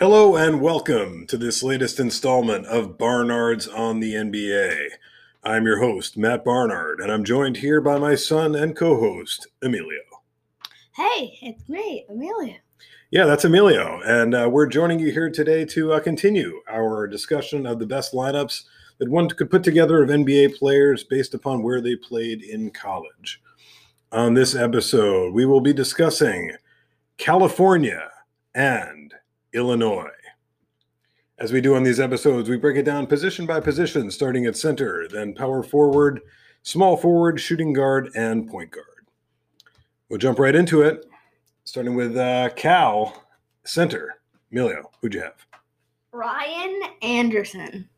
Hello and welcome to this latest installment of Barnard's on the NBA. I'm your host, Matt Barnard, and I'm joined here by my son and co host, Emilio. Hey, it's me, Emilio. Yeah, that's Emilio, and uh, we're joining you here today to uh, continue our discussion of the best lineups that one could put together of NBA players based upon where they played in college. On this episode, we will be discussing California and Illinois. As we do on these episodes, we break it down position by position, starting at center, then power forward, small forward, shooting guard, and point guard. We'll jump right into it, starting with uh, Cal, center. Emilio, who'd you have? Ryan Anderson.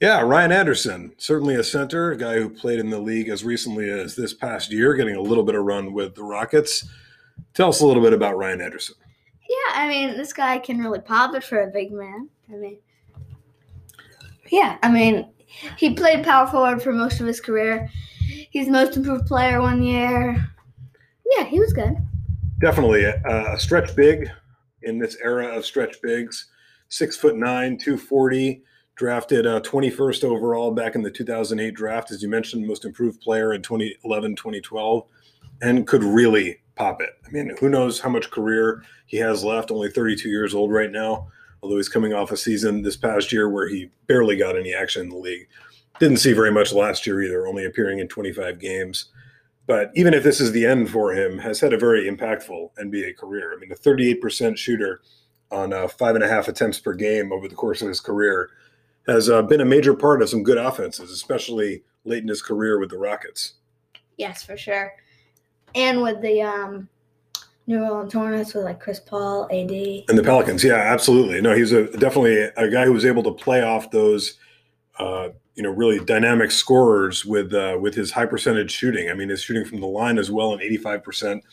Yeah, Ryan Anderson, certainly a center, a guy who played in the league as recently as this past year, getting a little bit of run with the Rockets. Tell us a little bit about Ryan Anderson. Yeah, I mean, this guy can really pop it for a big man. I mean, yeah, I mean, he played power forward for most of his career. He's most improved player one year. Yeah, he was good. Definitely a, a stretch big in this era of stretch bigs. Six foot nine, 240, drafted uh, 21st overall back in the 2008 draft, as you mentioned, most improved player in 2011, 2012, and could really pop it. I mean, who knows how much career he has left, only 32 years old right now, although he's coming off a season this past year where he barely got any action in the league. Didn't see very much last year either, only appearing in 25 games. But even if this is the end for him, has had a very impactful NBA career. I mean, a 38% shooter on uh, five and a half attempts per game over the course of his career has uh, been a major part of some good offenses, especially late in his career with the Rockets. Yes, for sure. And with the um, New Orleans Hornets with like Chris Paul, AD. And the Pelicans, yeah, absolutely. No, he's a definitely a guy who was able to play off those, uh, you know, really dynamic scorers with uh, with his high percentage shooting. I mean, his shooting from the line as well, an eighty five percent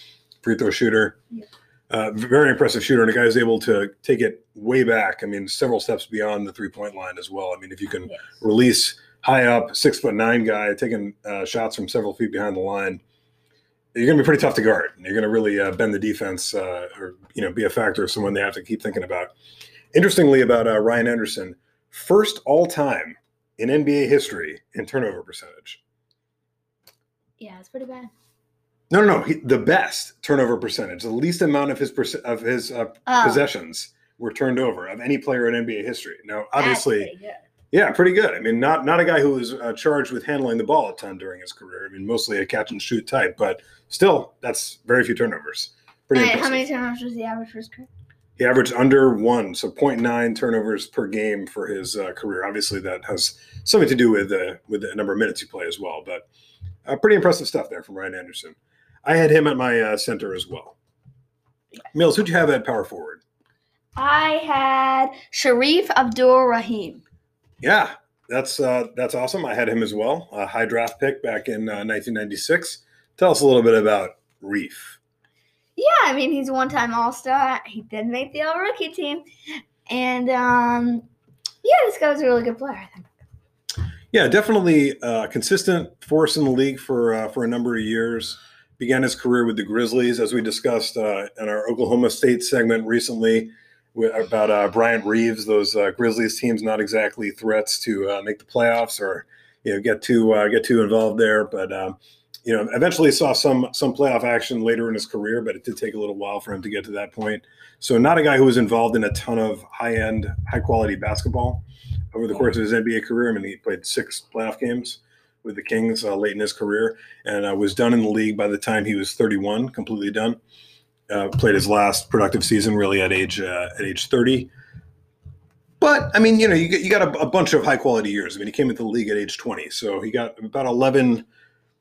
free throw shooter. Yeah. Uh, very impressive shooter, and a guy who's able to take it way back. I mean, several steps beyond the three point line as well. I mean, if you can Yes. release high up, six foot nine guy taking uh, shots from several feet behind the line, you're going to be pretty tough to guard. You're going to really uh, bend the defense, uh, or you know, be a factor of someone they have to keep thinking about. Interestingly, about uh, Ryan Anderson, first all time in NBA history in turnover percentage. Yeah, it's pretty bad. No, no, no. He, the best turnover percentage, the least amount of his perc- of his uh, Oh, possessions were turned over of any player in NBA history. Now, obviously. Yeah, pretty good. I mean, not not a guy who was uh, charged with handling the ball a ton during his career. I mean, mostly a catch and shoot type, but still, that's very few turnovers. Pretty impressive. how many turnovers was the average for his career? he averaged under one, so 0.9 turnovers per game for his uh, career. Obviously, that has something to do with uh, with the number of minutes you play as well. But uh, pretty impressive stuff there from Ryan Anderson. I had him at my uh, center as well. Mills, who'd you have at power forward? I had Shareef Abdur-Rahim. Yeah, that's uh, that's awesome. I had him as well, a high draft pick back in uh, 1996. Tell us a little bit about Reef. Yeah, I mean he's a one-time All-Star. He did make the All-Rookie team, and um, yeah, this guy was a really good player. I think. Yeah, definitely uh, consistent force in the league for uh, for a number of years. Began his career with the Grizzlies, as we discussed uh, in our Oklahoma State segment recently about uh, Bryant Reeves. Those uh, Grizzlies teams not exactly threats to uh, make the playoffs or you know get too uh, get too involved there, but um, you know eventually saw some some playoff action later in his career, but it did take a little while for him to get to that point. So not a guy who was involved in a ton of high end, high quality basketball over the course of his NBA career. I mean, he played six playoff games with the Kings uh, late in his career, and uh, was done in the league by the time he was 31, completely done. Uh, played his last productive season really at age uh, at age 30. But I mean, you know, you you got a, a bunch of high quality years. I mean, he came into the league at age 20, so he got about 11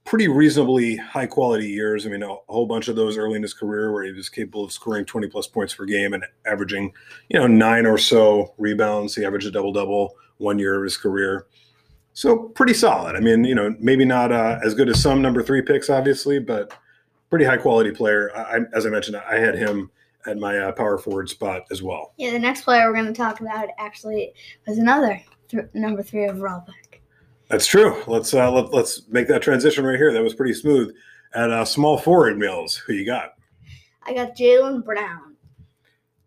pretty reasonably high quality years. I mean, a, whole bunch of those early in his career where he was capable of scoring 20 plus points per game and averaging, you know, nine or so rebounds. He averaged a double double one year of his career. So pretty solid. I mean, you know, maybe not uh, as good as some number three picks, obviously, but pretty high quality player. I, as I mentioned, I had him at my uh, power forward spot as well. Yeah, the next player we're going to talk about actually was another th- number three overall pick. That's true. Let's uh, let, let's make that transition right here. That was pretty smooth. At uh, small forward, Mills, who you got? I got Jaylen Brown.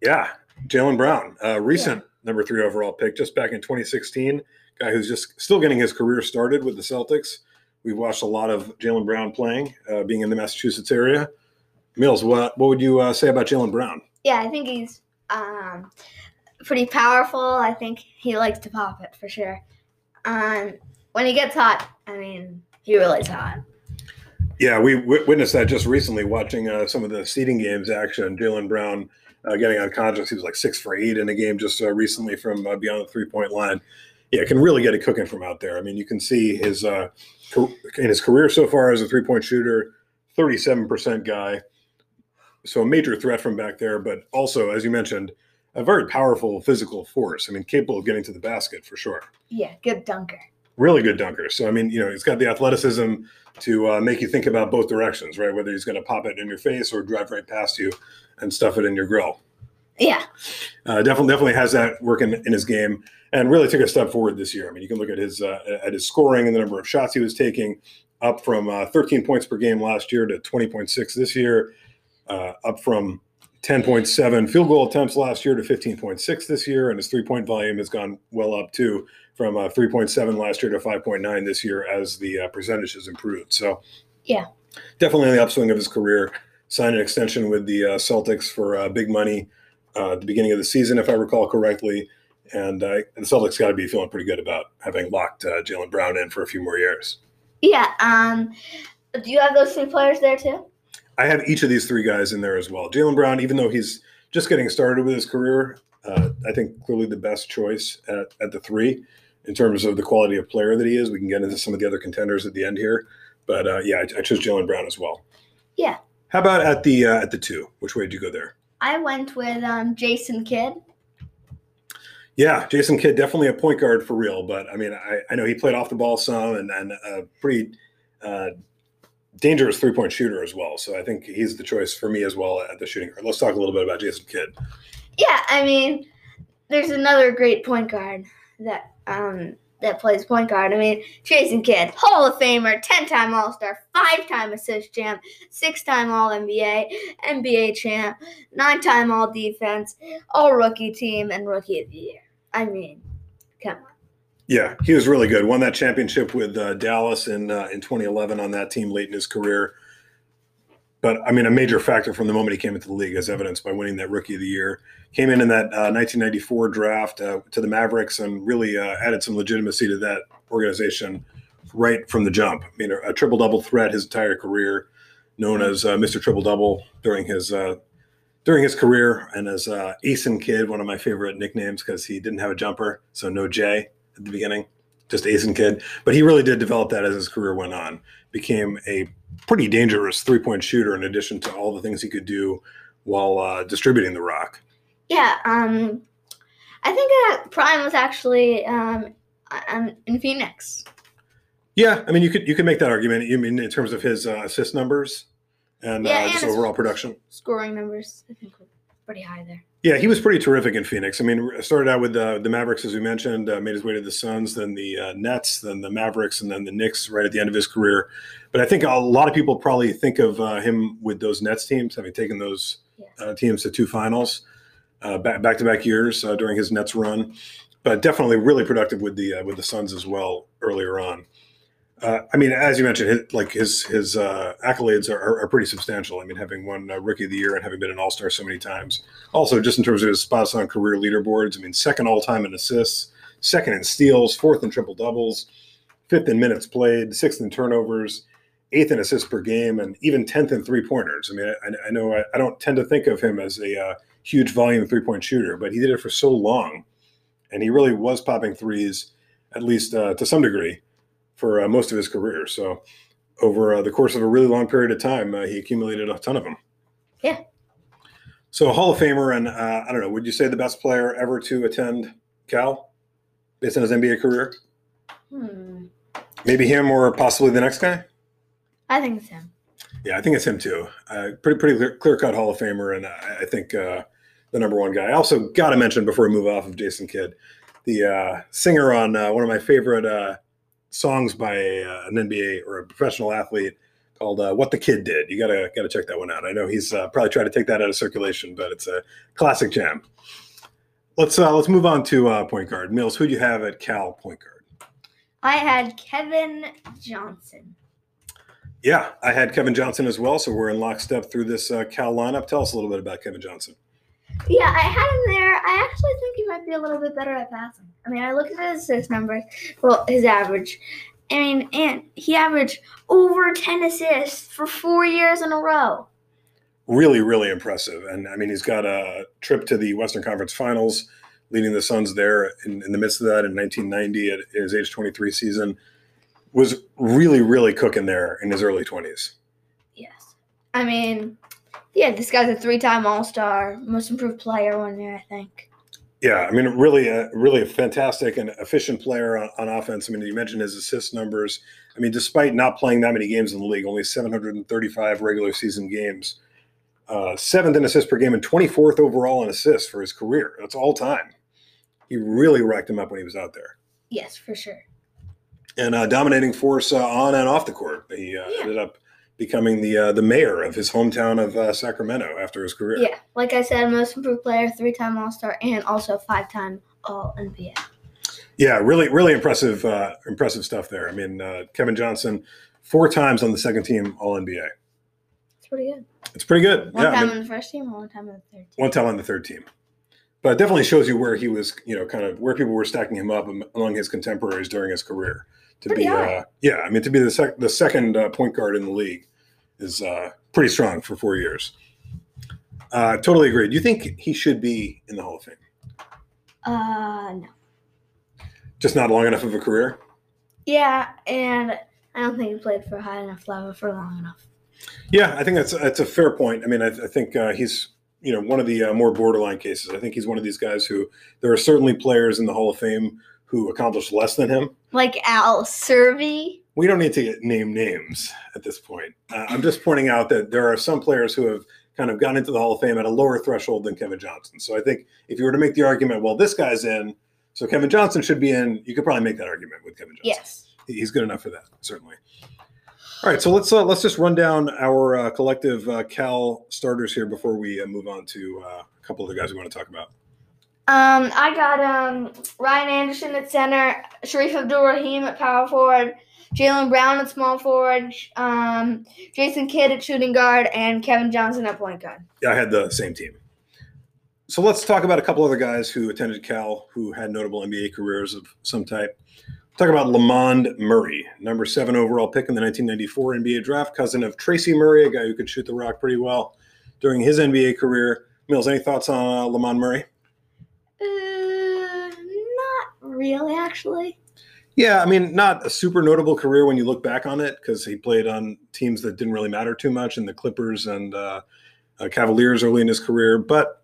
Yeah, Jaylen Brown, uh, recent number three overall pick, just back in 2016. Guy who's just still getting his career started with the Celtics. We've watched a lot of Jaylen Brown playing, uh, being in the Massachusetts area. Mills, what what would you uh, say about Jaylen Brown? Yeah, I think he's um, pretty powerful. I think he likes to pop it for sure. Um, when he gets hot, I mean, he really is hot. Yeah, we w- witnessed that just recently watching uh, some of the seeding games action. Jaylen Brown uh, getting unconscious. He was like six for eight in a game just uh, recently from uh, beyond the three point line. Yeah, can really get it cooking from out there. I mean, you can see his uh, in his career so far as a three point shooter, 37% guy. So a major threat from back there, but also, as you mentioned, a very powerful physical force. I mean, capable of getting to the basket for sure. Yeah, good dunker. Really good dunker. So, I mean, you know, he's got the athleticism to uh, make you think about both directions, right? Whether he's going to pop it in your face or drive right past you and stuff it in your grill. Yeah. Uh, definitely, definitely has that working in his game, and really took a step forward this year. I mean, you can look at his uh, at his scoring and the number of shots he was taking, up from uh, 13 points per game last year to 20.6 this year, uh, up from 10.7 field goal attempts last year to 15.6 this year, and his three point volume has gone well up too, from uh, 3.7 last year to 5.9 this year as the uh, percentage has improved. So, yeah, definitely on the upswing of his career. Signed an extension with the uh, Celtics for uh, big money uh, at the beginning of the season, if I recall correctly. And, uh, the Celtics got to be feeling pretty good about having locked uh, Jaylen Brown in for a few more years. Yeah. Um, do you have those three players there too? I have each of these three guys in there as well. Jaylen Brown, even though he's just getting started with his career, uh, I think clearly the best choice at, at the three in terms of the quality of player that he is. We can get into some of the other contenders at the end here, but uh, yeah, I, I chose Jaylen Brown as well. Yeah. How about at the uh, at the two? Which way did you go there? I went with um, Jason Kidd. Yeah, Jason Kidd definitely a point guard for real, but I mean, I, I know he played off the ball some and, and a pretty uh, dangerous three point shooter as well. So I think he's the choice for me as well at the shooting guard. Let's talk a little bit about Jason Kidd. Yeah, I mean, there's another great point guard that um, that plays point guard. I mean, Jason Kidd, Hall of Famer, 10 time All Star, 5 time assist champ, 6 time All NBA, NBA champ, 9 time All Defense, All Rookie team, and Rookie of the Year. I mean, come on. Yeah, he was really good. Won that championship with uh, Dallas in uh, in 2011 on that team late in his career. But I mean, a major factor from the moment he came into the league, as evidenced by winning that Rookie of the Year. Came in in that uh, 1994 draft uh, to the Mavericks and really uh, added some legitimacy to that organization right from the jump. I mean, a, a triple double threat his entire career, known as uh, Mr. Triple Double during his during his career, and as uh, Kid, one of my favorite nicknames because he didn't have a jumper, so no J at the beginning, just Ason Kidd. But he really did develop that as his career went on. Became a pretty dangerous three point shooter in addition to all the things he could do while uh, distributing the rock. Yeah, um, I think that Prime was actually um, in Phoenix. Yeah, I mean you could you could make that argument. You mean in terms of his uh, assist numbers and, Yeah, uh, just overall production? Scoring numbers, I think, were pretty high there. Yeah, he was pretty terrific in Phoenix. I mean, started out with uh, the Mavericks, as we mentioned, uh, made his way to the Suns, then the uh, Nets, then the Mavericks, and then the Knicks right at the end of his career. But I think a lot of people probably think of uh, him with those Nets teams, having taken those uh, teams to two finals, uh, back back to back years uh, during his Nets run. But definitely really productive with the uh, with the Suns as well earlier on. Uh, I mean, as you mentioned, his, like his his uh, accolades are, are, pretty substantial. I mean, having won uh, Rookie of the Year and having been an All Star so many times. Also, just in terms of his spots on career leaderboards, I mean, second all time in assists, second in steals, fourth in triple doubles, fifth in minutes played, sixth in turnovers, eighth in assists per game, and even tenth in three pointers. I mean, I, I know I, I don't tend to think of him as a uh, huge volume three point shooter, but he did it for so long, and he really was popping threes, at least uh, to some degree, for uh, most of his career. So, over uh, the course of a really long period of time, uh, he accumulated a ton of them. Yeah. So, a Hall of Famer, and uh, I don't know, would you say the best player ever to attend Cal based on his NBA career? Hmm. Maybe him or possibly the next guy? I think it's him. Yeah, I think it's him too. Uh, pretty pretty clear cut Hall of Famer, and I, I think uh, the number one guy. I also got to mention before we move off of Jason Kidd, the uh, singer on uh, one of my favorite uh, songs by uh, an NBA or a professional athlete called uh, "What the Kidd Did." You gotta gotta check that one out. I know he's uh, probably tried to take that out of circulation, but it's a classic jam. Let's uh, let's move on to uh, point guard. Mills, who do you have at Cal point guard? I had Kevin Johnson. Yeah, I had Kevin Johnson as well. So we're in lockstep through this uh, Cal lineup. Tell us a little bit about Kevin Johnson. Yeah, I had him there. I actually think he might be a little bit better at passing. I mean, I looked at his assist numbers, well, his average. I mean, and he averaged over 10 assists for four years in a row. Really, really impressive. And I mean, he's got a trip to the Western Conference Finals, leading the Suns there in, in the midst of that in 1990 at his age 23 season. Was really, really cooking there in his early 20s. Yes. I mean, yeah, this guy's a three-time All-Star, most improved player one year, I think. Yeah, I mean, really, a, really a fantastic and efficient player on, on, offense. I mean, you mentioned his assist numbers. I mean, despite not playing that many games in the league, only 735 regular season games, uh, seventh in assists per game, and 24th overall in assists for his career. That's all time. He really racked him up when he was out there. Yes, for sure. And uh, dominating force uh, on and off the court. He uh, yeah. ended up becoming the uh, the mayor of his hometown of uh, Sacramento after his career. Yeah, like I said, most improved player, three time All Star, and also five time All NBA. Yeah, really, really impressive, uh, impressive stuff there. I mean, uh, Kevin Johnson, four times on the second team All NBA. It's pretty good. It's pretty good. One yeah, time I mean, on the first team, one time on the third team. One time on the third team. But it definitely shows you where he was, you know, kind of where people were stacking him up among his contemporaries during his career. To pretty be, uh, yeah, I mean, to be the, sec- the second uh, point guard in the league is uh, pretty strong for four years. Uh, totally agree. Do you think he should be in the Hall of Fame? Uh, no. Just not long enough of a career? Yeah, and I don't think he played for high enough level for long enough. Yeah, I think that's that's a fair point. I mean, I, I think uh, he's you know one of the uh, more borderline cases. I think he's one of these guys who there are certainly players in the Hall of Fame who accomplished less than him. Like Al Servey. We don't need to get name names at this point. Uh, I'm just pointing out that there are some players who have kind of gotten into the Hall of Fame at a lower threshold than Kevin Johnson. So I think if you were to make the argument, well, this guy's in, so Kevin Johnson should be in, you could probably make that argument with Kevin Johnson. Yes. He's good enough for that, certainly. All right, so let's uh, let's just run down our uh, collective uh, Cal starters here before we uh, move on to uh, a couple of the guys we want to talk about. Um, I got um Ryan Anderson at center, Shareef Abdur-Rahim at power forward, Jaylen Brown at small forward, um, Jason Kidd at shooting guard, and Kevin Johnson at point guard. Yeah, I had the same team. So let's talk about a couple other guys who attended Cal who had notable NBA careers of some type. Talk about Lamond Murray, number seven overall pick in the 1994 NBA draft, cousin of Tracy Murray, a guy who could shoot the rock pretty well during his NBA career. Mills, any thoughts on uh, Lamond Murray? Uh, not really, actually. Yeah, I mean, not a super notable career when you look back on it because he played on teams that didn't really matter too much in the Clippers and uh, uh, Cavaliers early in his career. But,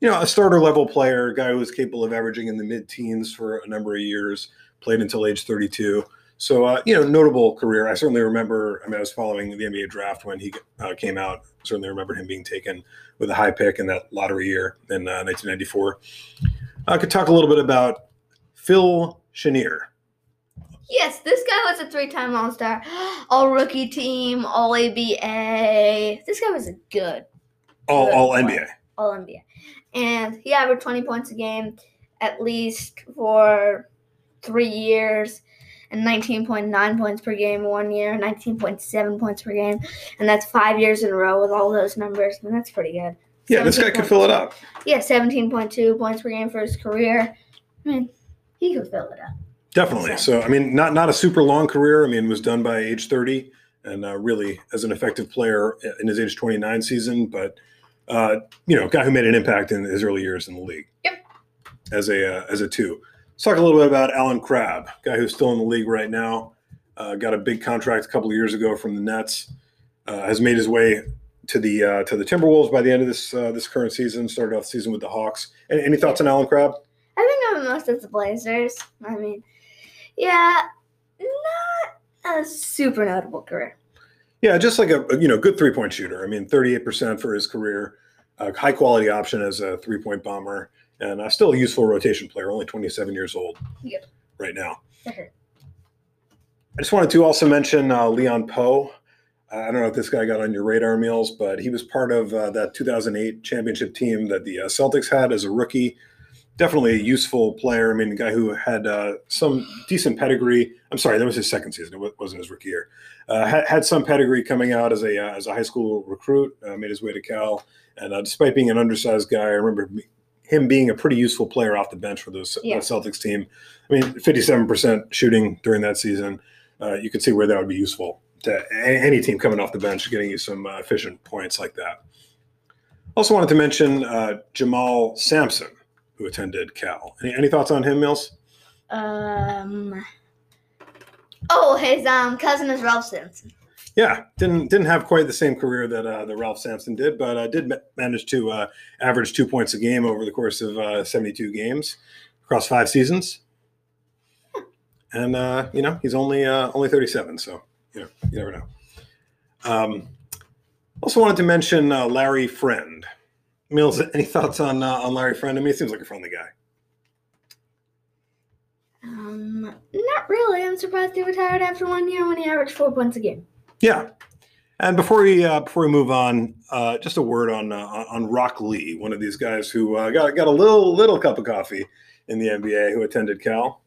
you know, a starter level player, a guy who was capable of averaging in the mid teens for a number of years, played until age 32. So, uh, you know, notable career. I certainly remember, I mean, I was following the NBA draft when he uh, came out. Certainly remember him being taken with a high pick in that lottery year in 1994. Uh, I could talk a little bit about Phil Chenier. Yes, this guy was a three-time All-Star, All-Rookie Team, All ABA. This guy was a good, all, good all player. NBA. All NBA, and he averaged 20 points a game at least for three years, and 19.9 points per game one year, 19.7 points per game, and that's five years in a row with all those numbers, and that's pretty good. Yeah, this guy could fill it up. Yeah, 17.2 points per game for his career. I mean, he could fill it up. Definitely. So, I mean, not not a super long career. I mean, was done by age 30 and uh, really as an effective player in his age 29 season, but uh, you know, guy who made an impact in his early years in the league. Yep. As a uh, as a two. Let's talk a little bit about Allen Crabbe, guy who's still in the league right now. Uh, got a big contract a couple of years ago from the Nets. Uh, has made his way to the uh, to the Timberwolves by the end of this this current season. Started off the season with the Hawks. Any, any thoughts on Allen Crabbe? I think I'm most of the Blazers. I mean, yeah, not a super notable career. Yeah, just like a you know good three point shooter. I mean, thirty eight percent for his career. A high quality option as a three point bomber, and uh, still a useful rotation player. Only twenty seven years old Yep. right now. Okay. I just wanted to also mention uh, Leon Powe. Uh, I don't know if this guy got on your radar, Meals, but he was part of uh, that 2008 championship team that the uh, Celtics had as a rookie. definitely a useful player. I mean, a guy who had uh, some decent pedigree. I'm sorry, that was his second season. It wasn't his rookie year. Uh, had, had some pedigree coming out as a uh, as a high school recruit. Uh, made his way to Cal, and uh, despite being an undersized guy, I remember me- him being a pretty useful player off the bench for those Yeah. Celtics team. I mean, 57% shooting during that season. Uh, you could see where that would be useful to any team coming off the bench, getting you some uh, efficient points like that. Also wanted to mention uh, Jamal Sampson, who attended Cal. Any, any thoughts on him, Mills? Um. Oh, his um cousin is Ralph Simpson. Yeah, didn't didn't have quite the same career that uh, that Ralph Sampson did, but uh, did ma- manage to uh, average two points a game over the course of uh, 72 games across five seasons. And uh, you know he's only uh, only 37, so you know you never know. Um, also wanted to mention uh, Larry Friend. Mills, any thoughts on on Larry Friend? I mean, he seems like a friendly guy. Um, not really. I'm surprised he retired after one year when he averaged four points a game. Yeah. And before we uh, before we move on, uh, just a word on uh, on Rock Lee, one of these guys who uh, got got a little little cup of coffee in the NBA, who attended Cal.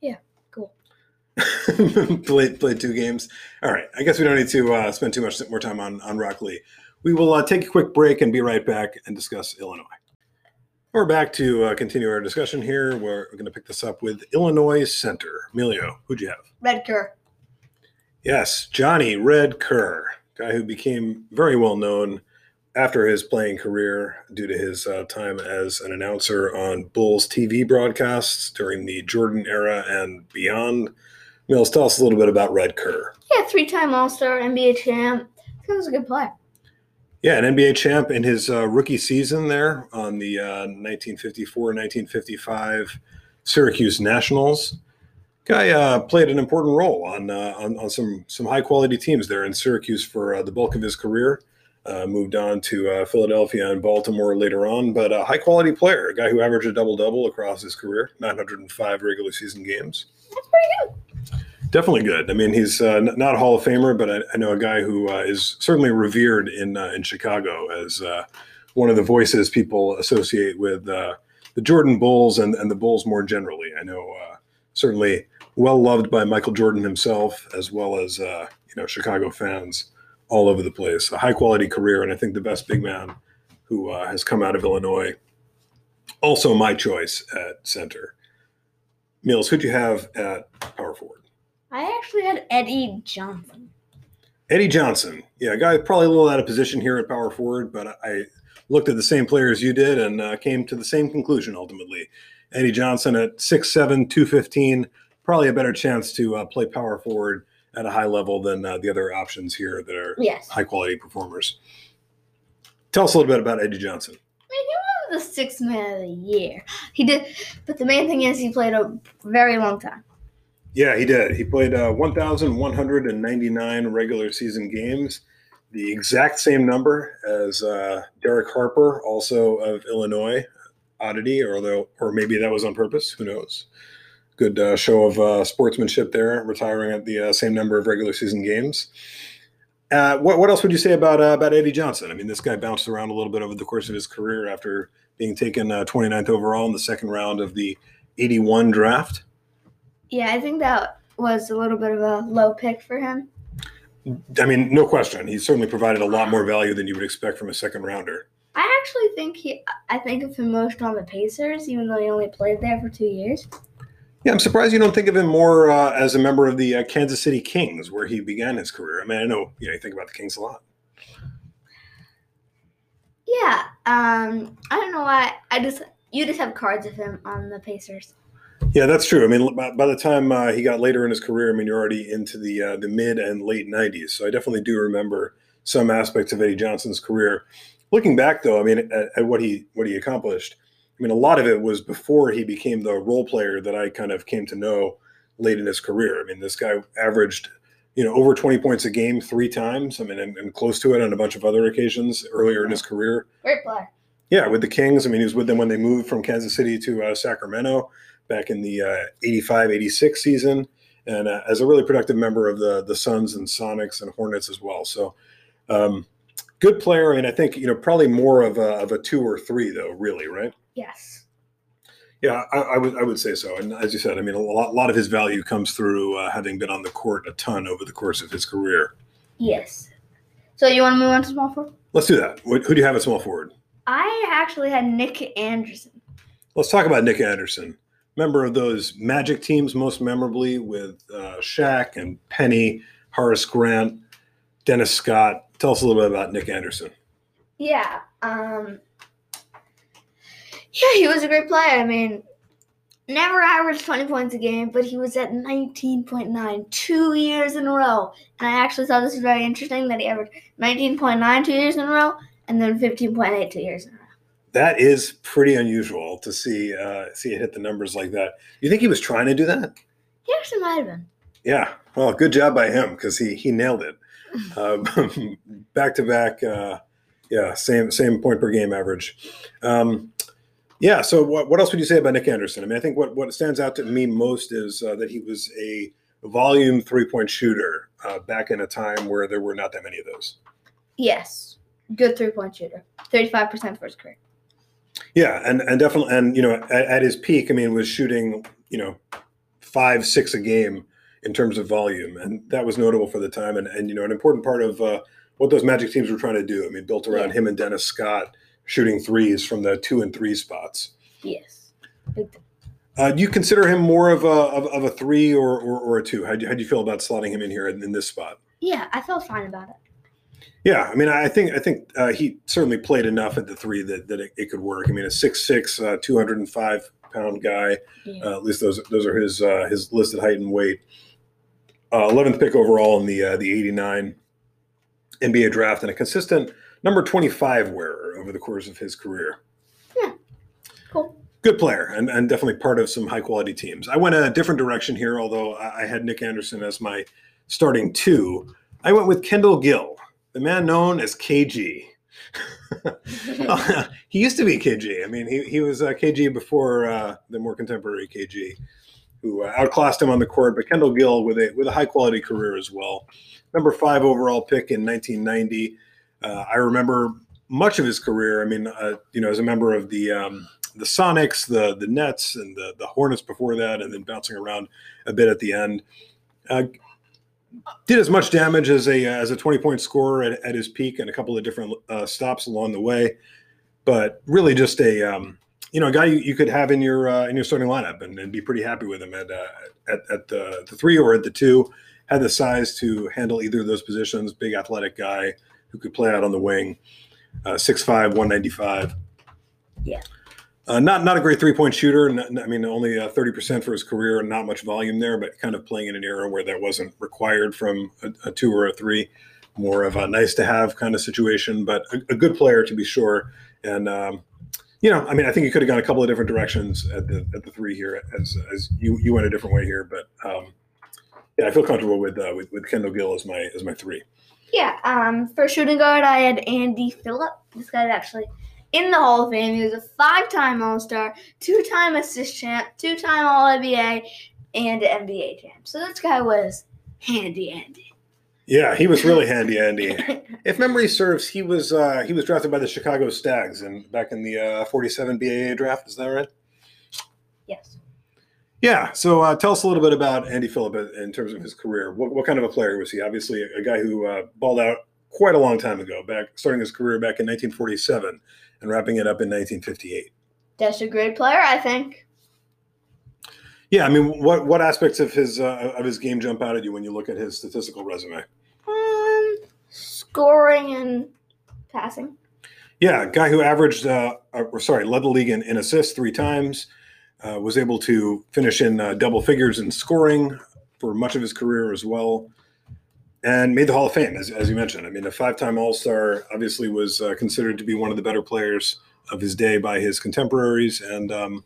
Yeah, cool. played played two games. All right, I guess we don't need to uh, spend too much more time on on Rock Lee. We will uh, take a quick break and be right back and discuss Illinois. We're back to uh, continue our discussion here. We're, we're going to pick this up with Illinois Center. Emilio, who'd you have? Red Kerr. Yes, Johnny Red Kerr, guy who became very well known after his playing career due to his uh, time as an announcer on Bulls TV broadcasts during the Jordan era and beyond. Mills, tell us a little bit about Red Kerr. Yeah, three-time All-Star, NBA champ. He was a good player. Yeah, an NBA champ in his uh, rookie season there on the uh, 1954-1955 Syracuse Nationals. Guy uh, played an important role on, uh, on on some some high quality teams there in Syracuse for uh, the bulk of his career. Uh, moved on to uh, Philadelphia and Baltimore later on, but a high quality player, a guy who averaged a double double across his career, 905 regular season games. That's pretty good. Definitely good. I mean, he's uh, not a Hall of Famer, but I, I know a guy who uh, is certainly revered in uh, in Chicago as uh, one of the voices people associate with uh, the Jordan Bulls and, and the Bulls more generally. I know uh, certainly well loved by Michael Jordan himself, as well as uh, you know Chicago fans all over the place. A high quality career, and I think the best big man who uh, has come out of Illinois. Also, my choice at center. Mills, who'd you have at power forward? I actually had Eddie Johnson. Eddie Johnson, yeah, a guy probably a little out of position here at power forward, but I looked at the same players you did and uh, came to the same conclusion ultimately. Eddie Johnson at 6'7, 215, probably a better chance to uh, play power forward at a high level than uh, the other options here that are Yes. high quality performers. Tell us a little bit about Eddie Johnson. I mean, he was the sixth man of the year. He did, but the main thing is he played a very long time. Yeah, he did. He played uh, 1,199 regular season games, the exact same number as uh, Derek Harper, also of Illinois. Oddity, or although, or maybe that was on purpose. Who knows? Good uh, show of uh, sportsmanship there, retiring at the uh, same number of regular season games. Uh, what, what else would you say about uh, about Eddie Johnson? I mean, this guy bounced around a little bit over the course of his career after being taken uh, 29th overall in the second round of the 81 draft. Yeah, I think that was a little bit of a low pick for him. I mean, no question. He certainly provided a lot more value than you would expect from a second rounder. I actually think he. I think of him most on the Pacers, even though he only played there for two years. Yeah, I'm surprised you don't think of him more uh, as a member of the uh, Kansas City Kings, where he began his career. I mean, I know you know you think about the Kings a lot. Yeah. Um. I don't know why. I just you just have cards of him on the Pacers. Yeah, that's true. I mean, by, by the time uh, he got later in his career, I mean, you're already into the uh, the mid and late '90s. So I definitely do remember some aspects of Eddie Johnson's career. Looking back, though, I mean, at, at what he what he accomplished, I mean, a lot of it was before he became the role player that I kind of came to know late in his career. I mean, this guy averaged, you know, over 20 points a game three times. I mean, and, and close to it on a bunch of other occasions earlier in his career. Great player. Yeah, with the Kings. I mean, he was with them when they moved from Kansas City to uh, Sacramento back in the uh, 85 86 season, and uh, as a really productive member of the, the Suns and Sonics and Hornets as well. So, um, good player. I mean, I think, you know, probably more of a, of a two or three, though, really, right? Yes. Yeah, I, I would I would say so. And as you said, I mean, a lot, a lot of his value comes through uh, having been on the court a ton over the course of his career. Yes. So you want to move on to small forward? Let's do that. Wh- Who do you have at small forward? I actually had Nick Anderson. Let's talk about Nick Anderson, member of those Magic teams, most memorably with uh, Shaq and Penny, Horace Grant, Dennis Scott. Tell us a little bit about Nick Anderson. Yeah. Um. Yeah, he was a great player. I mean, never averaged 20 points a game, but he was at 19.9 two years in a row. And I actually thought this was very interesting that he averaged 19.9 two years in a row and then 15.8 two years in a row. That is pretty unusual to see uh, see it hit the numbers like that. You think he was trying to do that? He actually might have been. Yeah. Well, good job by him because he he nailed it. Um, back to back. uh, Yeah, same same point per game average. Um, yeah. So what what else would you say about Nick Anderson? I mean, I think what what stands out to me most is uh, that he was a volume three point shooter uh, back in a time where there were not that many of those. Yes. Good three point shooter. 35% for his career. Yeah, and and definitely, and you know, at, at his peak, I mean, was shooting you know five six a game in terms of volume, and that was notable for the time, and and you know, an important part of uh, what those Magic teams were trying to do. I mean, built around Yeah. him and Dennis Scott shooting threes from the two and three spots. Yes. Uh, do you consider him more of a of, of a three or, or or a two? How do you, how do you feel about slotting him in here in, in this spot? Yeah, I felt fine about it. Yeah, I mean, I think I think uh, he certainly played enough at the three that, that it, it could work. I mean, a six six, uh, two hundred and five pound guy. Yeah. Uh, at least those those are his uh, his listed height and weight. Uh, Eleventh pick overall in the uh, the eighty nine NBA draft, and a consistent number twenty five wearer over the course of his career. Yeah, cool. Good player, and, and definitely part of some high quality teams. I went a different direction here, although I, I had Nick Anderson as my starting two. I went with Kendall Gill, the man known as KG. he used to be KG. I mean, he, he was uh, KG before uh, the more contemporary KG, who uh, outclassed him on the court. But Kendall Gill with a with a high quality career as well. Number five overall pick in 1990. Uh, I remember much of his career. I mean, uh, you know, as a member of the um, the Sonics, the the Nets, and the the Hornets before that, and then bouncing around a bit at the end. Uh, did as much damage as a as a 20 point scorer at, at his peak and a couple of different uh, stops along the way but really just a um, you know a guy you, you could have in your uh, in your starting lineup and, and be pretty happy with him at uh, at, at the, the three or at the two had the size to handle either of those positions big athletic guy who could play out on the wing uh, 6'5 195 Yeah. uh, not not a great three point shooter. Not, I mean, only uh, thirty percent for his career. And not much volume there, but kind of playing in an era where that wasn't required from a, a two or a three. More of a nice to have kind of situation, but a, a good player to be sure. And um, you know, I mean, I think he could have gone a couple of different directions at the at the three here, as as you you went a different way here. But um, yeah, I feel comfortable with uh, with, with Kendall Gill as my as my three. Yeah, um, for shooting guard, I had Andy Phillip. This guy's actually in the Hall of Fame. He was a five-time All-Star, two-time assist champ, two-time All-NBA, and an NBA champ. So this guy was handy Andy. Yeah, he was really handy, Andy. If memory serves, he was uh, he was drafted by the Chicago Stags and back in the uh, 47 BAA draft. Is that right? Yeah. So uh, tell us a little bit about Andy Phillip in terms of his career. What, what kind of a player was he? Obviously, a, a guy who uh, balled out quite a long time ago, back starting his career back in 1947 and wrapping it up in 1958. That's a great player, I think. Yeah, I mean, what what aspects of his uh, of his game jump out at you when you look at his statistical resume? Um, scoring and passing. Yeah, guy who averaged, uh, uh, or sorry, led the league in, in assists three times, uh, was able to finish in uh, double figures in scoring for much of his career as well, and made the Hall of Fame, as, as you mentioned. I mean, a five time All Star, obviously was uh, considered to be one of the better players of his day by his contemporaries. And um,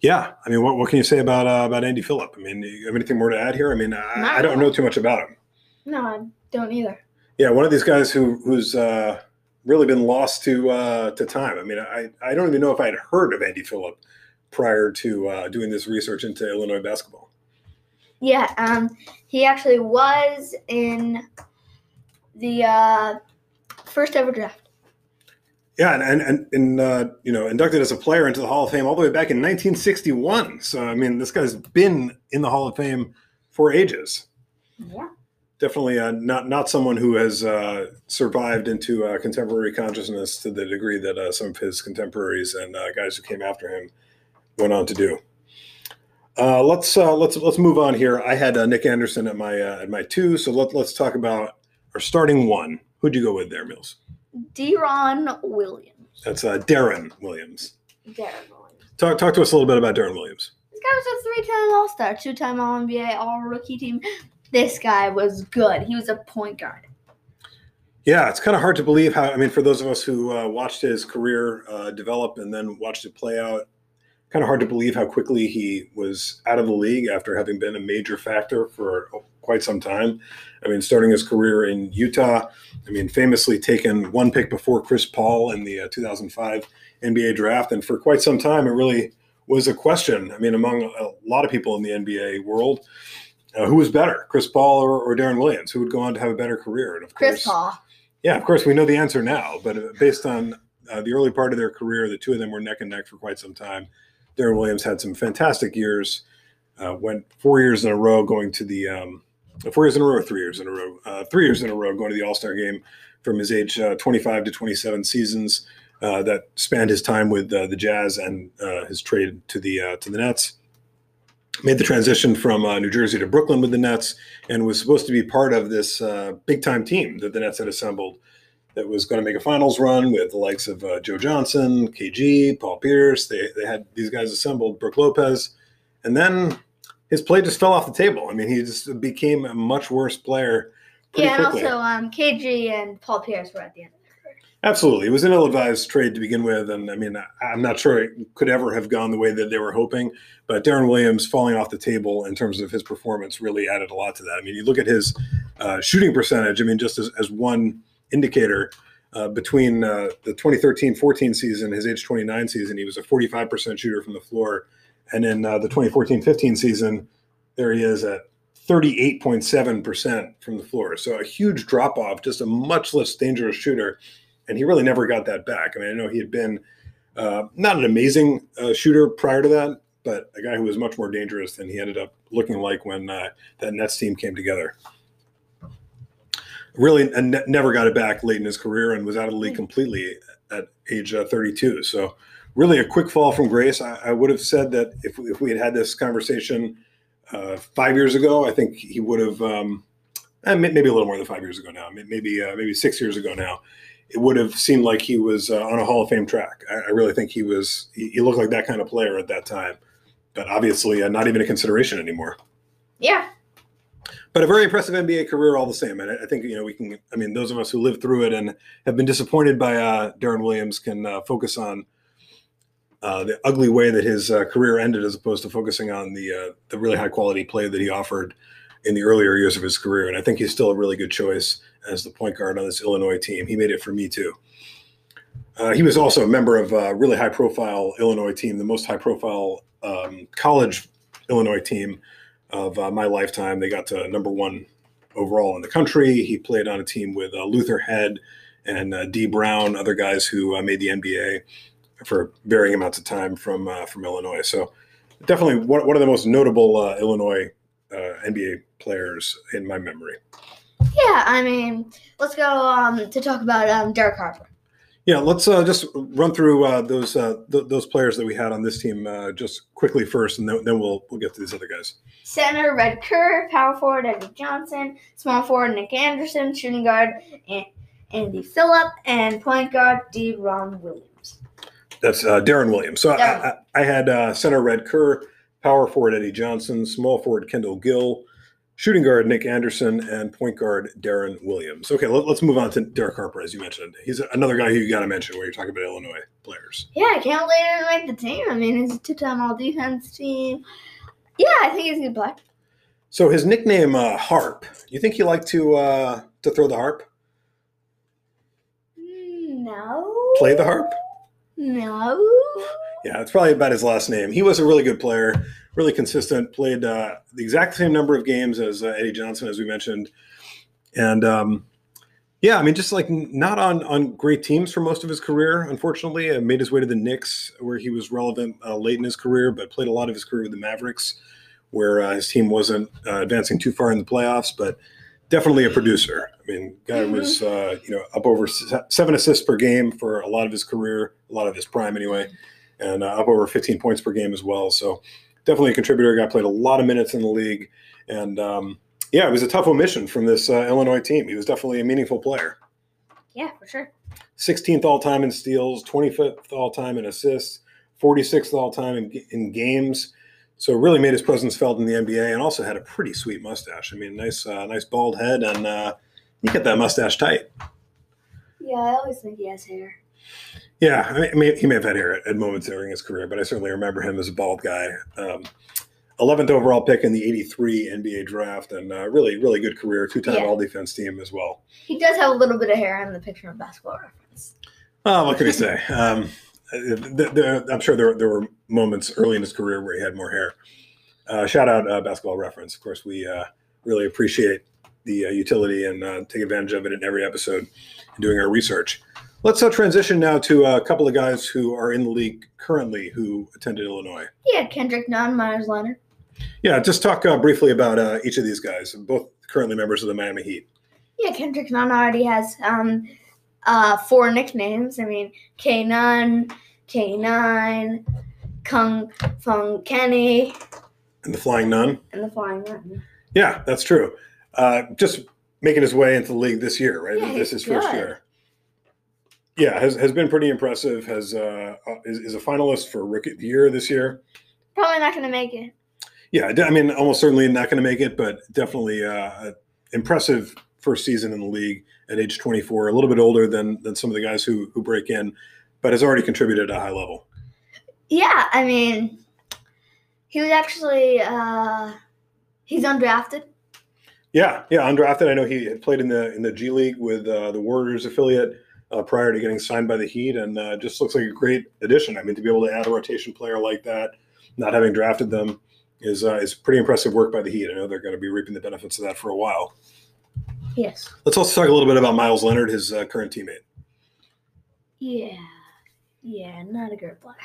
yeah, I mean, what, what can you say about uh, about Andy Phillip? I mean, you have anything more to add here? I mean, I, I don't know too much about him. No, I don't either. Yeah, one of these guys who who's uh, really been lost to uh, to time. I mean, I I don't even know if I had heard of Andy Phillip prior to uh, doing this research into Illinois basketball. Yeah, um, he actually was in the uh, first ever draft. Yeah, and and, and, and uh, you know, inducted as a player into the Hall of Fame all the way back in 1961. So I mean, this guy's been in the Hall of Fame for ages. Yeah. Definitely uh, not not someone who has uh, survived into uh, contemporary consciousness to the degree that uh, some of his contemporaries and uh, guys who came after him went on to do. Uh, let's uh, let's let's move on here. I had uh, Nick Anderson at my uh, at my two, so let, let's talk about our starting one. Who'd you go with there, Mills? Deron Williams. That's uh, Deron Williams. Deron Williams. Talk talk to us a little bit about Deron Williams. This guy was a three-time All-Star, two-time All-NBA, All-Rookie team. This guy was good. He was a point guard. Yeah, it's kind of hard to believe how. I mean, for those of us who uh, watched his career uh, develop and then watched it play out, kind of hard to believe how quickly he was out of the league after having been a major factor for quite some time. I mean, starting his career in Utah, I mean, famously taken one pick before Chris Paul in the uh, 2005 NBA draft, and for quite some time, it really was a question. I mean, among a lot of people in the NBA world. Uh, who was better, Chris Paul or, or Deron Williams? Who would go on to have a better career? And of Chris course, Paul. yeah, of course, we know the answer now, but uh, based on uh, the early part of their career, the two of them were neck and neck for quite some time. Deron Williams had some fantastic years, uh, went four years in a row going to the, um, four years in a row, three years in a row, uh, three years in a row going to the All Star game from his age uh, 25 to 27 seasons uh, that spanned his time with uh, the Jazz and uh, his trade to the to the Nets. Made the transition from New Jersey to Brooklyn with the Nets and was supposed to be part of this big time team that the Nets had assembled that was going to make a finals run with the likes of uh, Joe Johnson, KG, Paul Pierce. They, they had these guys assembled, Brook Lopez. And then his play just fell off the table. I mean, he just became a much worse player Yeah, and quickly. also um, KG and Paul Pierce were at the end. Absolutely. It was an ill advised trade to begin with. And I mean, I'm not sure it could ever have gone the way that they were hoping. But Deron Williams falling off the table in terms of his performance really added a lot to that. I mean, you look at his uh, shooting percentage, I mean, just as, as one indicator, uh, between uh, the 2013 14 season, his age 29 season, he was a 45% shooter from the floor. And in uh, the 2014 15 season, there he is at 38.7% from the floor. So a huge drop off, just a much less dangerous shooter. And he really never got that back. I mean, I know he had been uh, not an amazing uh, shooter prior to that, but a guy who was much more dangerous than he ended up looking like when uh, that Nets team came together. Really, and ne- never got it back late in his career and was out of the league completely at age uh, 32. So, really, a quick fall from grace. I, I would have said that if, if we had had this conversation uh, five years ago, I think he would have, um, eh, maybe a little more than five years ago now, maybe uh, maybe six years ago now. It would have seemed like he was uh, on a Hall of Fame track. I, I really think he was. He, he looked like that kind of player at that time, but obviously uh, not even a consideration anymore Yeah. But a very impressive NBA career all the same. And I think you know we can. I mean, those of us who lived through it and have been disappointed by uh, Deron Williams can uh, focus on uh, the ugly way that his uh, career ended, as opposed to focusing on the uh, the really high quality play that he offered in the earlier years of his career. And I think he's still a really good choice as the point guard on this Illinois team. He made it for me too. Uh, he was also a member of a really high profile Illinois team, the most high profile um, college Illinois team of uh, my lifetime. They got to number one overall in the country. He played on a team with uh, Luther Head and uh, Dee Brown, other guys who uh, made the NBA for varying amounts of time from uh, from Illinois. So definitely one, one of the most notable uh, Illinois NBA players in my memory. Yeah, I mean, let's go um, to talk about um, Derek Harper. Yeah, let's uh, just run through uh, those uh, th- those players that we had on this team uh, just quickly first, and then, then we'll we'll get to these other guys. Center, Red Kerr. Power forward, Eddie Johnson. Small forward, Nick Anderson. Shooting guard, Andy Phillip. And point guard, D. Ron Williams. That's uh, Deron Williams. So I, Darren. I, I had uh, center Red Kerr, power forward Eddie Johnson, small forward Kendall Gill, shooting guard Nick Anderson, and point guard Deron Williams. Okay, let, us move on to Derek Harper, as you mentioned. He's another guy who you got to mention when you're talking about Illinois players. Yeah, I can't he make the team. I mean, he's a two-time All-Defense team. Yeah, I think he's a good player. So his nickname uh, Harp. You think he liked to uh, to throw the harp, No. play the harp? No. Yeah, it's probably about his last name. He was a really good player, really consistent. Played uh, the exact same number of games as uh, Eddie Johnson, as we mentioned, and um, Yeah, I mean, just like not on on great teams for most of his career. Unfortunately, uh, made his way to the Knicks, where he was relevant uh, late in his career, but played a lot of his career with the Mavericks, where uh, his team wasn't uh, advancing too far in the playoffs. But definitely a producer. I mean, guy Mhm. was uh, you know up over se- seven assists per game for a lot of his career, a lot of his prime anyway, and uh, up over 15 points per game as well. So definitely a contributor. Guy played a lot of minutes in the league, and um, yeah, it was a tough omission from this uh, Illinois team. He was definitely a meaningful player. Yeah, for sure. 16th all time in steals, 25th all time in assists, 46th all time in, in games. So really made his presence felt in the NBA, and also had a pretty sweet mustache. I mean, nice, uh, nice bald head, and uh, you get that mustache tight. Yeah, I always think he has hair. Yeah, I mean, I mean, he may have had hair at, at moments during his career, but I certainly remember him as a bald guy. Um, 11th overall pick in the 83 NBA draft, and uh, really, really good career. Two time Yeah. all defense team as well. He does have a little bit of hair in the picture of basketball reference. Oh, what can I say? Um, th- th- I'm sure there, there were moments early in his career where he had more hair. Uh, shout out uh, Basketball Reference. Of course, we uh, really appreciate the uh, utility and uh, take advantage of it in every episode in doing our research. Let's uh, transition now to a couple of guys who are in the league currently who attended Illinois. Yeah, Kendrick Nunn, Meyers Leonard. Yeah, just talk uh, briefly about uh, each of these guys, both currently members of the Miami Heat. Yeah, Kendrick Nunn already has um uh four nicknames. I mean K Nunn, K Nine, Kung Fung Kenny, And the Flying Nun. and the Flying Nun. Yeah, that's true. Uh, just making his way into the league this year, right? Yeah, this is first good. year. Yeah, has, has been pretty impressive. Has uh, uh, is, is a finalist for rookie of the year this year. Probably not gonna make it. Yeah, I mean, almost certainly not going to make it, but definitely uh, impressive first season in the league at age 24. A little bit older than than some of the guys who who break in, but has already contributed at a high level. Yeah, I mean he was actually uh he's undrafted. Yeah, yeah, undrafted. I know he had played in the in the G League with uh, the Warriors affiliate uh, prior to getting signed by the Heat, and uh, just looks like a great addition. I mean, to be able to add a rotation player like that, not having drafted them, is uh, is pretty impressive work by the Heat. I know they're going to be reaping the benefits of that for a while. Yes. Let's also talk a little bit about Meyers Leonard, his uh, current teammate. Yeah. Yeah, not a good player.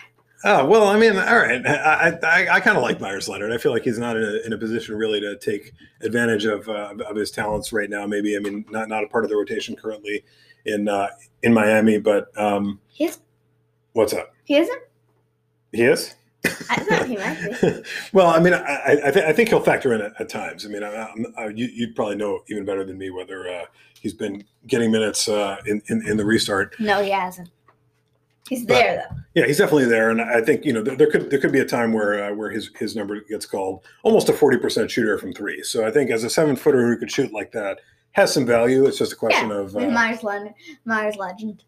Oh well, I mean, all right. I I, I kind of like Meyers Leonard. I feel like he's not in a, in a position really to take advantage of uh, of his talents right now. Maybe I mean, not not a part of the rotation currently in uh, in Miami, but um, He is what's up? he isn't? He is. I thought he might be. well, I mean, I I, th- I think he'll factor in at, at times. I mean, I, I, you, you'd probably know even better than me whether uh, he's been getting minutes uh, in, in in the restart. No, he hasn't. He's But- there though. Yeah, he's definitely there, and I think you know there, there could there could be a time where uh, where his his number gets called almost a forty percent shooter from three. So I think as a seven footer who could shoot like that has some value. It's just a question Yeah, of uh, Meyers Leonard Myers legend.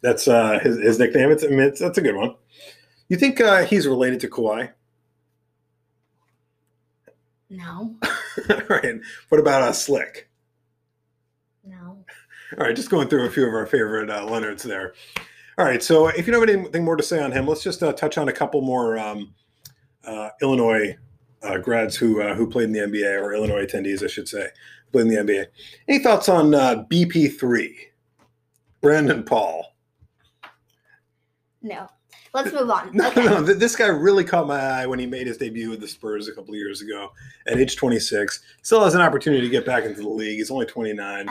that's uh, his his nickname. It's, I mean, it's that's a good one. You think uh, he's related to Kawhi? No. All right. What about uh, Slick? No. All right, just going through a few of our favorite uh, Leonards there. All right, so if you don't have anything more to say on him, let's just uh, touch on a couple more um, uh, Illinois uh, grads who uh, who played in the NBA or Illinois attendees, I should say, played in the NBA. Any thoughts on uh, BP3, Brandon Paul? No. Let's move on. No, okay. no, th- this guy really caught my eye when he made his debut with the Spurs a couple of years ago at age 26. Still has an opportunity to get back into the league. He's only 29.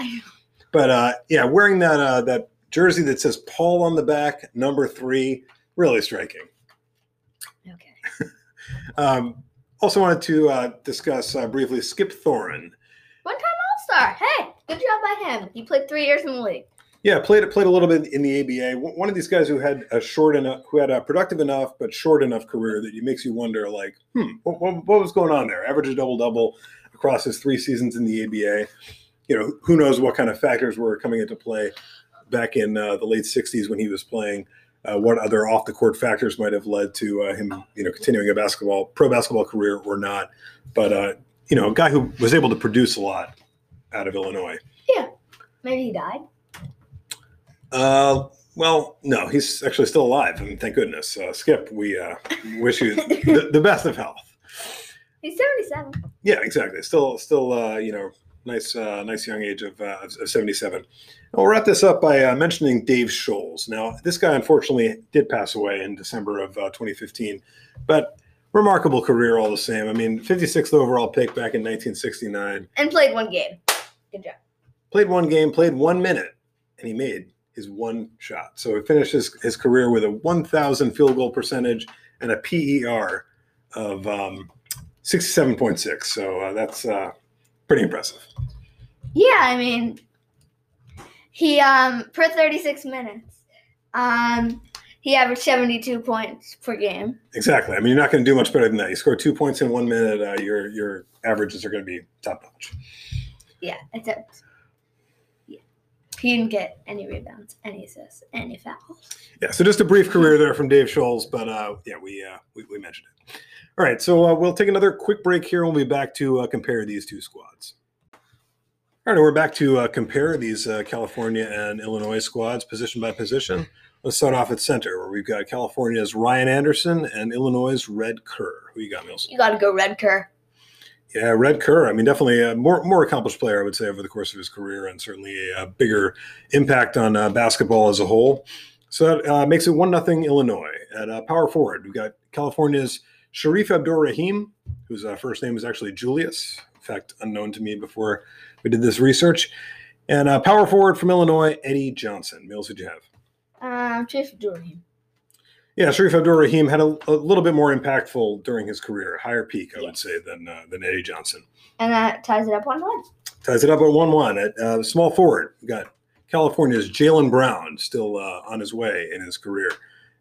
But uh, yeah, wearing that uh, that jersey that says Paul on the back, number three, really striking. Okay. Um, also wanted to uh, discuss uh, briefly Skip Thoren. Star. Hey, good job by him. He played three years in the league. Yeah, played played a little bit in the ABA. One of these guys who had a short enough, who had a productive enough but short enough career that it makes you wonder, like, hmm, what, what, what was going on there? Average a double double across his three seasons in the ABA. You know, who knows what kind of factors were coming into play back in uh, the late '60s when he was playing. Uh, what other off the court factors might have led to uh, him, you know, continuing a basketball pro basketball career or not? But uh, you know, a guy who was able to produce a lot out of Illinois. Yeah. Maybe he died. Uh, well, no, he's actually still alive. I mean, thank goodness. Uh, Skip, we uh, wish you the, the best of health. He's 77. Yeah, exactly. Still, still, uh, you know, Nice, uh, nice young age of, uh, of 77. I'll wrap this up by uh, mentioning Dave Scholz. Now, this guy unfortunately did pass away in December of uh, 2015, but remarkable career all the same. I mean, 56th overall pick back in 1969. And played one game. Good job. Played one game, played one minute, and he made his one shot. So he finished his, his career with a 1,000 field goal percentage and a PER of um, 67.6. So uh, that's uh, pretty impressive. Yeah, I mean, he um per 36 minutes, um he averaged 72 points per game. Exactly. I mean, you're not going to do much better than that. You score two points in one minute, uh, your your averages are going to be top notch. Yeah, except yeah, he didn't get any rebounds, any assists, any fouls. Yeah. So just a brief career there from Dave Scholz, but uh, yeah, we, uh, we we mentioned it. All right. So uh, we'll take another quick break here. We'll be back to uh, compare these two squads. All right, we're back to uh, compare these uh, California and Illinois squads position by position. Let's start off at center, where we've got California's Ryan Anderson and Illinois' Red Kerr. Who you got, Mills? You got to go Red Kerr. Yeah, Red Kerr. I mean, definitely a more more accomplished player, I would say, over the course of his career, and certainly a, bigger impact on uh, basketball as a whole. So that uh, makes it one nothing Illinois. At uh, power forward, we've got California's Shareef Abdur-Rahim, whose uh, first name is actually Julius. In fact, unknown to me before we did this research. And uh, power forward from Illinois, Eddie Johnson. Mills, who'd you have? Um, Chief Durham. Yeah, Shareef Abdur-Rahim had a, a, little bit more impactful during his career, a higher peak, I yes. would say, than uh, than Eddie Johnson. And that ties it up one one. Ties it up at one one. At uh, small forward, we got California's Jaylen Brown still uh, on his way in his career,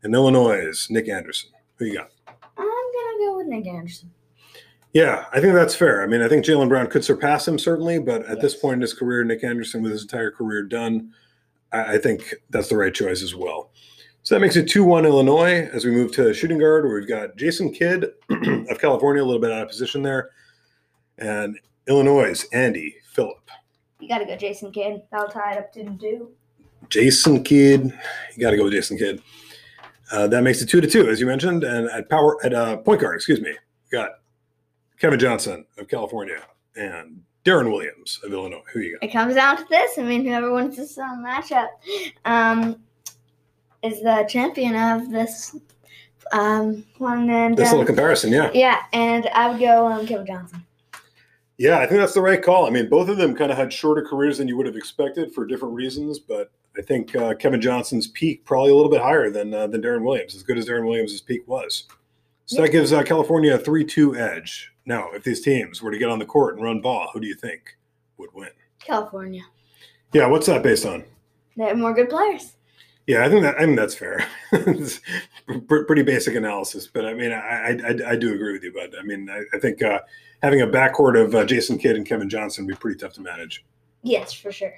and Illinois' is Nick Anderson. Who you got? I'm gonna go with Nick Anderson. Yeah, I think that's fair. I mean, I think Jaylen Brown could surpass him certainly, but at yes. this point in his career, Nick Anderson with his entire career done, I, I think that's the right choice as well. So that makes it 2 1 Illinois as we move to shooting guard, where we've got Jason Kidd of California, a little bit out of position there, and Illinois' Andy Phillip. You got to go Jason Kidd. That'll tie it up to two. Jason Kidd. You got to go with Jason Kidd. Uh, that makes it 2 to 2, as you mentioned. And at power, at uh, point guard, excuse me, we got Kevin Johnson of California and Deron Williams of Illinois. Who you got? It comes down to this. I mean, whoever wins this uh, matchup um, is the champion of this um, one. And this um, little comparison, yeah. Yeah, and I would go um, Kevin Johnson. Yeah, I think that's the right call. I mean, both of them kind of had shorter careers than you would have expected for different reasons, but I think uh, Kevin Johnson's peak probably a little bit higher than uh, than Deron Williams, as good as Deron Williams' peak was. So that gives uh, California a 3 2 edge. Now, if these teams were to get on the court and run ball, who do you think would win? California. Yeah, what's that based on? They have more good players. Yeah, I think that I mean that's fair. it's pretty basic analysis, but I mean I, I, I do agree with you. But I mean I, I think uh, having a backcourt of uh, Jason Kidd and Kevin Johnson would be pretty tough to manage. Yes, for sure.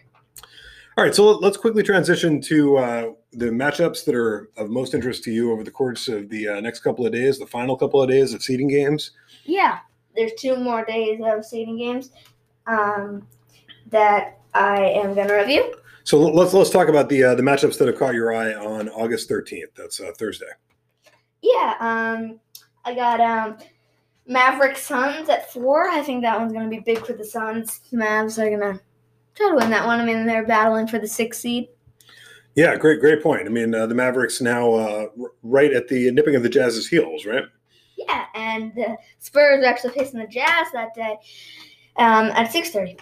All right, so let's quickly transition to uh, the matchups that are of most interest to you over the course of the uh, next couple of days, the final couple of days of seeding games. Yeah, there's two more days of seeding games um, that I am going to review. So let's let's talk about the uh, the matchups that have caught your eye on August 13th. That's uh, Thursday. Yeah, um, I got um, Maverick Suns at four. I think that one's going to be big for the Suns. The Mavs are going to try to win that one. I mean, they're battling for the sixth seed. Yeah, great, great point. I mean, uh, the Mavericks now uh, right at the nipping of the Jazz's heels, right? Yeah, and the Spurs are actually facing the Jazz that day um, at six thirty.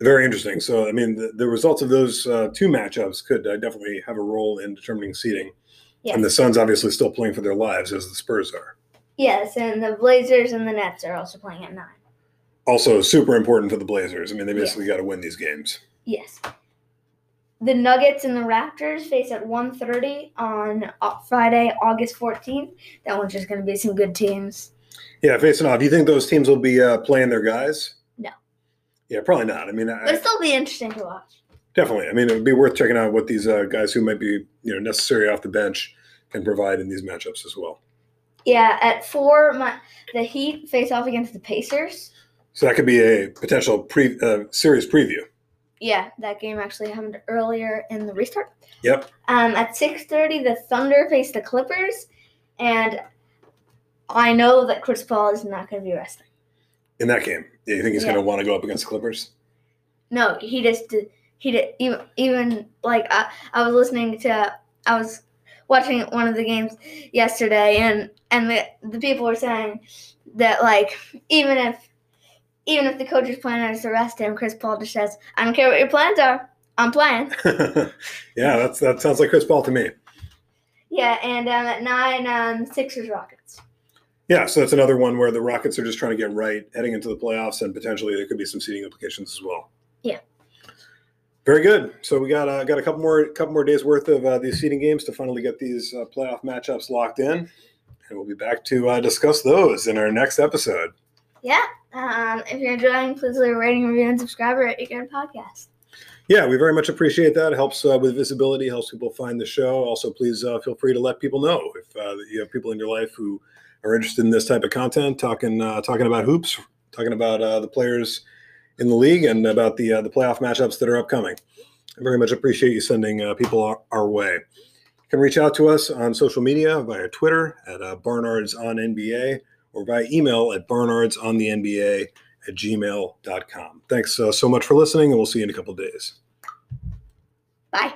Very interesting. So, I mean, the, the results of those uh, two matchups could uh, definitely have a role in determining seeding. Yes. And the Suns obviously still playing for their lives as the Spurs are. Yes, and the Blazers and the Nets are also playing at nine also super important for the Blazers. I mean, they basically got to win these games. Yes. The Nuggets and the Raptors face at 1.30 on uh, Friday, August 14th. That one's just going to be some good teams. Yeah, facing off. Do you think those teams will be uh, playing their guys? Yeah, probably not. I mean, but it'll still be interesting to watch. Definitely. I mean, it would be worth checking out what these uh, guys who might be, you know, necessary off the bench can provide in these matchups as well. Yeah, at four, my, the Heat face off against the Pacers. So that could be a potential pre uh, series preview. Yeah, that game actually happened earlier in the restart. Yep. Um, at six thirty, the Thunder face the Clippers, and I know that Chris Paul is not going to be resting in that game. Yeah, you think he's yeah. going to want to go up against the Clippers? no, he just did. He did even even like I, I was listening to I was watching one of the games yesterday, and and the the people were saying that like even if even if the coach's plan is to arrest him, Chris Paul just says, "I don't care what your plans are, I'm playing." yeah, that's that sounds like Chris Paul to me. Yeah, and um, at nine, um, Sixers Rockets. Yeah, so that's another one where the Rockets are just trying to get right heading into the playoffs, and potentially there could be some seeding implications as well. Yeah. Very good. So we got uh, got a couple more couple more days worth of uh, these seeding games to finally get these uh, playoff matchups locked in, and we'll be back to uh, discuss those in our next episode. Yeah. Um, if you're enjoying, please leave a rating, review, and subscribe or you get podcast. Yeah, we very much appreciate that. It helps uh, with visibility, helps people find the show. Also, please uh, feel free to let people know if uh, you have people in your life who are interested in this type of content, talking uh, talking about hoops, talking about uh, the players in the league, and about the uh, the playoff matchups that are upcoming. I very much appreciate you sending people our, our, way. You can reach out to us on social media via Twitter at Barnards on NBA or by email at Barnards on the NBA at gmail.com. Thanks uh, so much for listening, and we'll see you in a couple days. Bye.